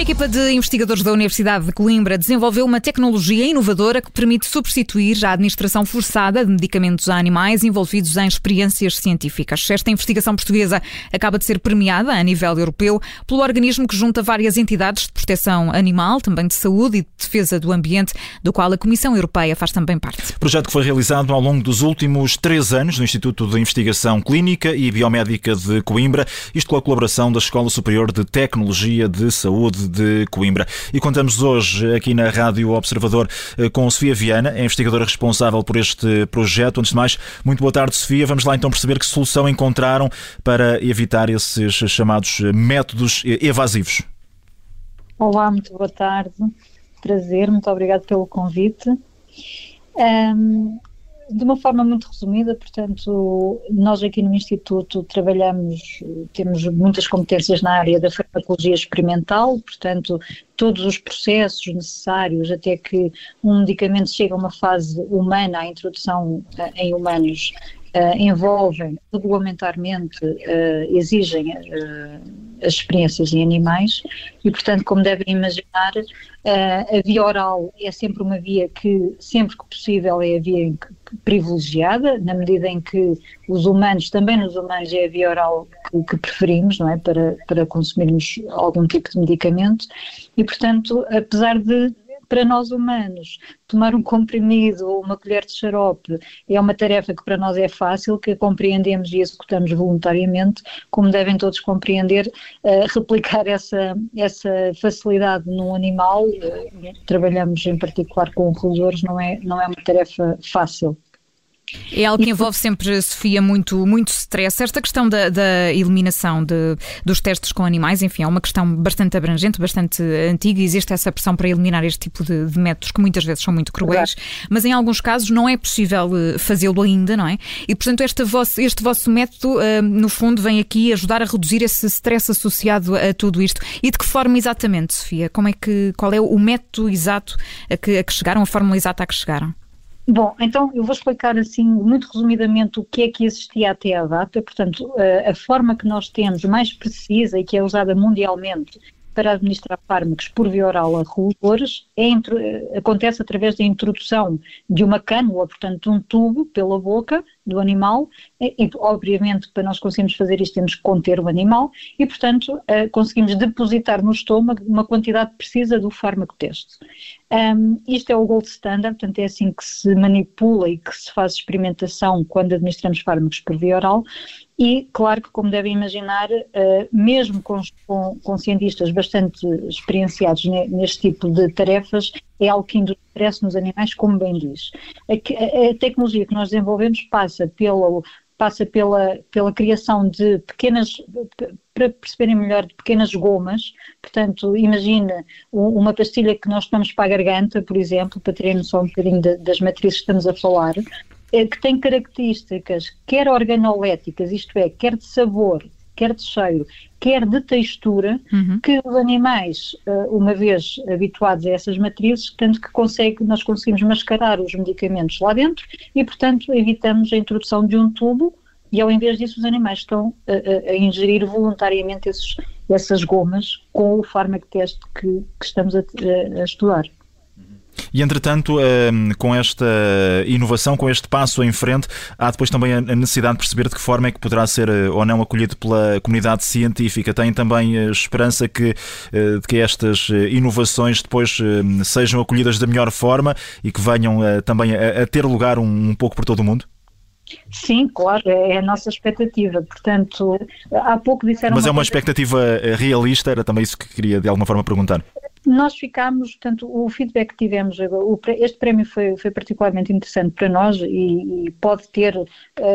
Uma equipa de investigadores da Universidade de Coimbra desenvolveu uma tecnologia inovadora que permite substituir a administração forçada de medicamentos a animais envolvidos em experiências científicas. Esta investigação portuguesa acaba de ser premiada a nível europeu pelo organismo que junta várias entidades de proteção animal, também de saúde e de defesa do ambiente, do qual a Comissão Europeia faz também parte. Projeto que foi realizado ao longo dos últimos três anos no Instituto de Investigação Clínica e Biomédica de Coimbra, isto com a colaboração da Escola Superior de Tecnologia de Saúde de Coimbra. E contamos hoje aqui na Rádio Observador eh, com Sofia Viana, a investigadora responsável por este projeto. Antes de mais, muito boa tarde, Sofia. Vamos lá então perceber que solução encontraram para evitar esses chamados métodos evasivos. Olá, muito boa tarde. Prazer, muito obrigado pelo convite. Um, de uma forma muito resumida, portanto, nós aqui no Instituto trabalhamos, temos muitas competências na área da farmacologia experimental, portanto, todos os processos necessários até que um medicamento chegue a uma fase humana, a introdução eh, em humanos, uh, envolvem regulamentarmente, uh, exigem as experiências em animais e, portanto, como devem imaginar, a via oral é sempre uma via que, sempre que possível, é a via privilegiada, na medida em que os humanos, também nos humanos, é a via oral que, que preferimos, não é, para, para consumirmos algum tipo de medicamento. E, portanto, apesar de para nós humanos, tomar um comprimido ou uma colher de xarope é uma tarefa que para nós é fácil, que compreendemos e executamos voluntariamente, como devem todos compreender, uh, replicar essa, essa facilidade num animal, uh, trabalhamos em particular com roedores, não é, não é uma tarefa fácil. É algo que envolve sempre, Sofia, muito, muito stress. Esta questão da, da eliminação de, dos testes com animais, enfim, é uma questão bastante abrangente, bastante antiga. Existe essa pressão para eliminar este tipo de, de métodos que muitas vezes são muito cruéis, Exato. mas em alguns casos não é possível eh, fazê-lo ainda, não é? E, portanto, este vosso, este vosso método, uh, no fundo, vem aqui ajudar a reduzir esse stress associado a tudo isto. E de que forma exatamente, Sofia? Como é que, qual é o método exato a que, a que chegaram, a fórmula exata a que chegaram? Bom, então eu vou explicar assim muito resumidamente o que é que existia até à data. Portanto, a, a forma que nós temos mais precisa e que é usada mundialmente para administrar fármacos por via oral a roedores é, acontece através da introdução de uma cânula, portanto, de um tubo pela boca do animal, e, obviamente para nós conseguirmos fazer isto temos que conter o animal e, portanto, eh, conseguimos depositar no estômago uma quantidade precisa do fármaco teste. Um, isto é o gold standard, portanto é assim que se manipula e que se faz experimentação quando administramos fármacos por via oral e, claro que, como devem imaginar, uh, mesmo com, com, cientistas bastante experienciados neste tipo de tarefas, é algo que stress nos animais, como bem diz. A, a, a, tecnologia que nós desenvolvemos passa pela, passa pela, pela criação de pequenas, para perceberem melhor, de pequenas gomas. Portanto, imagina uma pastilha que nós tomamos para a garganta, por exemplo, para terem noção um bocadinho de, das matrizes que estamos a falar. É, que tem características quer organoléticas, isto é, quer de sabor, quer de cheiro, quer de textura, uhum. que os animais, eh, uma vez habituados a essas matrizes, tanto que consegue, nós conseguimos mascarar os medicamentos lá dentro e, portanto, evitamos a introdução de um tubo e, ao invés disso, os animais estão a, a, a ingerir voluntariamente esses, essas gomas com o fármaco teste que, que estamos a, a estudar. E entretanto, ehm, com esta inovação, com este passo em frente, há depois também a necessidade de perceber de que forma é que poderá ser eh, ou não acolhido pela comunidade científica. Tem também a esperança que, eh, de que estas eh, inovações depois sejam acolhidas da melhor forma e que venham também a, ter lugar um, pouco por todo o mundo? Sim, claro, é a nossa expectativa. Portanto, há pouco disseram. Mas é uma expectativa realista, era também isso que queria de alguma forma perguntar. Nós ficámos, portanto, o feedback que tivemos, este prémio foi, foi particularmente interessante para nós e, e pode ter uh,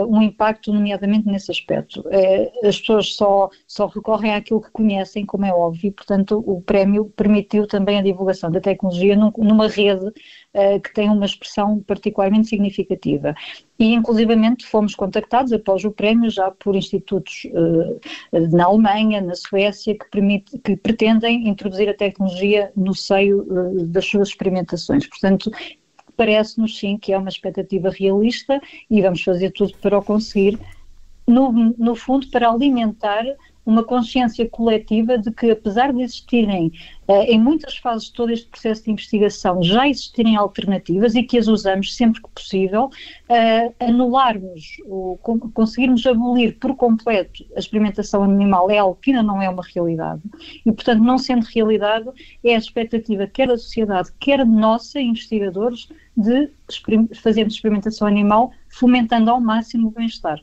um impacto, nomeadamente nesse aspecto. Uh, as pessoas só, só recorrem àquilo que conhecem, como é óbvio, portanto, o prémio permitiu também a divulgação da tecnologia num, numa rede uh, que tem uma expressão particularmente significativa. E, inclusivamente, fomos contactados após o prémio já por institutos uh, na Alemanha, na Suécia, que, permite, que pretendem introduzir a tecnologia no seio uh, das suas experimentações. Portanto, parece-nos sim que é uma expectativa realista e vamos fazer tudo para o conseguir, no, no fundo, para alimentar uma consciência coletiva de que, apesar de existirem, uh, em muitas fases de todo este processo de investigação, já existirem alternativas e que as usamos sempre que possível, uh, anularmos, ou conseguirmos abolir por completo a experimentação animal é algo que ainda não é uma realidade. E, portanto, não sendo realidade, é a expectativa quer da sociedade, quer nossa, investigadores, de fazermos experimentação animal, fomentando ao máximo o bem-estar.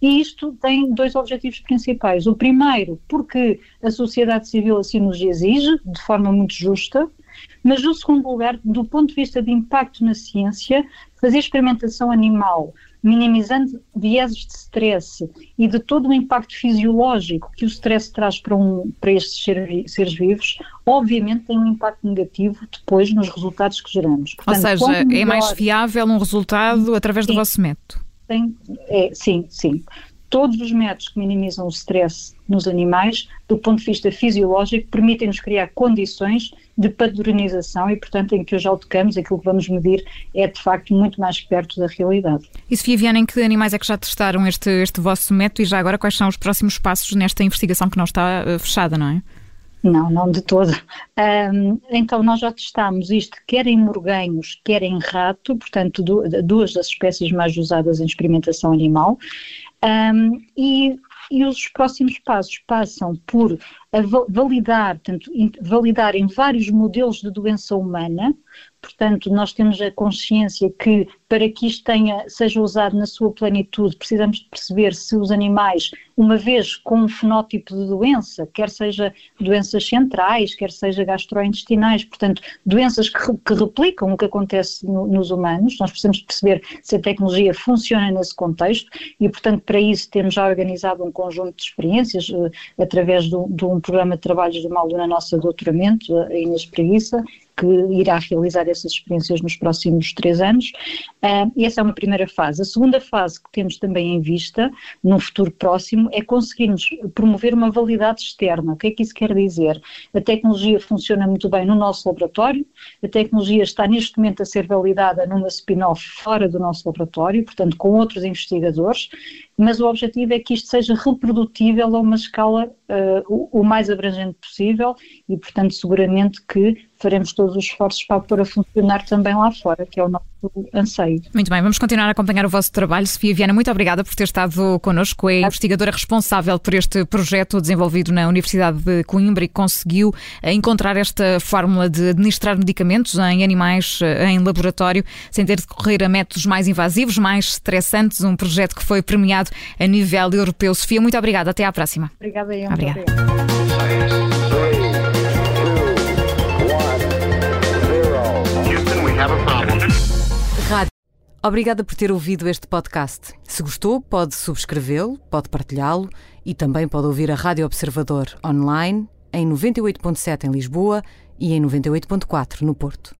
E isto tem dois objetivos principais. O primeiro, porque a sociedade civil assim nos exige, de forma muito justa, mas o segundo lugar, do ponto de vista de impacto na ciência, fazer experimentação animal, minimizando vieses de stress e de todo o impacto fisiológico que o stress traz para, um, para estes seres vivos, obviamente tem um impacto negativo depois nos resultados que geramos. Portanto, Ou seja, melhor, é mais fiável um resultado através sim, do vosso método? Tem, é, sim, sim todos os métodos que minimizam o stress nos animais, do ponto de vista fisiológico, permitem-nos criar condições de padronização e, portanto, em que os autocampos, aquilo que vamos medir, é de facto muito mais perto da realidade. E Sofia Viana, em que animais é que já testaram este, este vosso método e já agora quais são os próximos passos nesta investigação que não está uh, fechada, não é? Não, não de todo. Um, então, nós já testámos isto quer em morganhos, quer em rato, portanto, duas das espécies mais usadas em experimentação animal. Um, e, e os próximos passos passam por validar, tanto, validar em vários modelos de doença humana, Portanto, nós temos a consciência que para que isto tenha, seja usado na sua plenitude, precisamos de perceber se os animais, uma vez com um fenótipo de doença, quer seja doenças centrais, quer seja gastrointestinais, portanto, doenças que, que replicam o que acontece no, nos humanos, nós precisamos perceber se a tecnologia funciona nesse contexto e, portanto, para isso temos já organizado um conjunto de experiências uh, através de, de, programa de trabalhos de uma aluna nossa doutoramento, a Inês Preguiça, que irá realizar essas experiências nos próximos três anos. Uh, e essa é uma primeira fase. A segunda fase que temos também em vista, num futuro próximo, é conseguirmos promover uma validade externa. O que é que isso quer dizer? A tecnologia funciona muito bem no nosso laboratório, a tecnologia está neste momento a ser validada numa spin-off fora do nosso laboratório, portanto, com outros investigadores, mas o objetivo é que isto seja reprodutível a uma escala uh, o, o, mais abrangente possível e, portanto, seguramente que faremos todos os esforços para pôr a funcionar também lá fora, que é o nosso anseio. Muito bem, vamos continuar a acompanhar o vosso trabalho. Sofia Viana, muito obrigada por ter estado connosco. É a investigadora responsável por este projeto desenvolvido na Universidade de Coimbra e conseguiu eh, encontrar esta fórmula de administrar medicamentos em animais eh, em laboratório sem ter de correr a métodos mais invasivos, mais estressantes. Um projeto que foi premiado a nível europeu. Sofia, muito obrigada. Até à próxima. Obrigada, Ian. Obrigada. Obrigada por ter ouvido este podcast. Se gostou, pode subscrevê-lo, pode partilhá-lo e também pode ouvir a Rádio Observador online em 98.7 em Lisboa e em 98.4 no Porto.